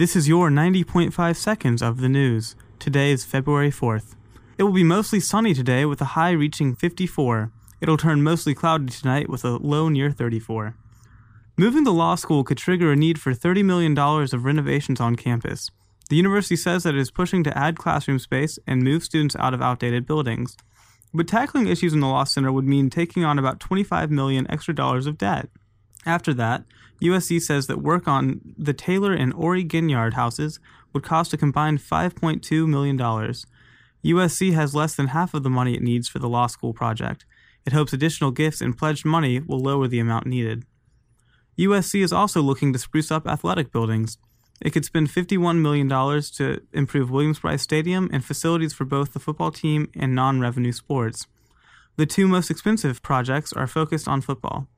This is your 90.5 seconds of the news. Today is February 4th. It will be mostly sunny today with a high reaching 54. It'll turn mostly cloudy tonight with a low near 34. Moving to law school could trigger a need for $30 million of renovations on campus. The university says that it is pushing to add classroom space and move students out of outdated buildings. But tackling issues in the Law Center would mean taking on about 25 million extra dollars of debt. After that, USC says that work on the Taylor and Horry-Guignard houses would cost a combined $5.2 million. USC has less than half of the money it needs for the law school project. It hopes additional gifts and pledged money will lower the amount needed. USC is also looking to spruce up athletic buildings. It could spend $51 million to improve Williams-Brice Stadium and facilities for both the football team and non-revenue sports. The two most expensive projects are focused on football.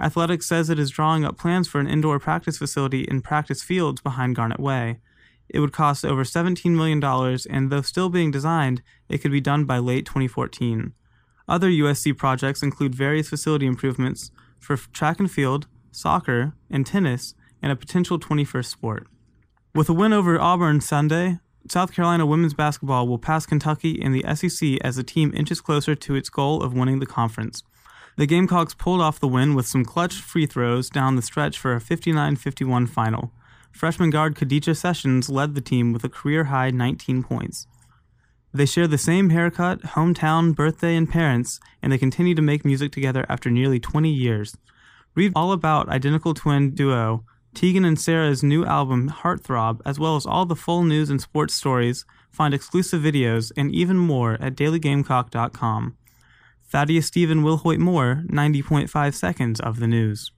Athletics says it is drawing up plans for an indoor practice facility in practice fields behind Garnet Way. It would cost over $17 million, and though still being designed, it could be done by late 2014. Other USC projects include various facility improvements for track and field, soccer, and tennis, and a potential 21st sport. With a win over Auburn Sunday, South Carolina women's basketball will pass Kentucky in the SEC as the team inches closer to its goal of winning the conference. The Gamecocks pulled off the win with some clutch free throws down the stretch for a 59 51 final. Freshman guard Khadijah Sessions led the team with a career high 19 points. They share the same haircut, hometown, birthday, and parents, and they continue to make music together after nearly 20 years. Read all about identical twin duo Tegan and Sara's new album Heartthrob, as well as all the full news and sports stories, find exclusive videos, and even more at dailygamecock.com. Thaddeus Stephen Wilhoit Moore, 90.5 seconds of the news.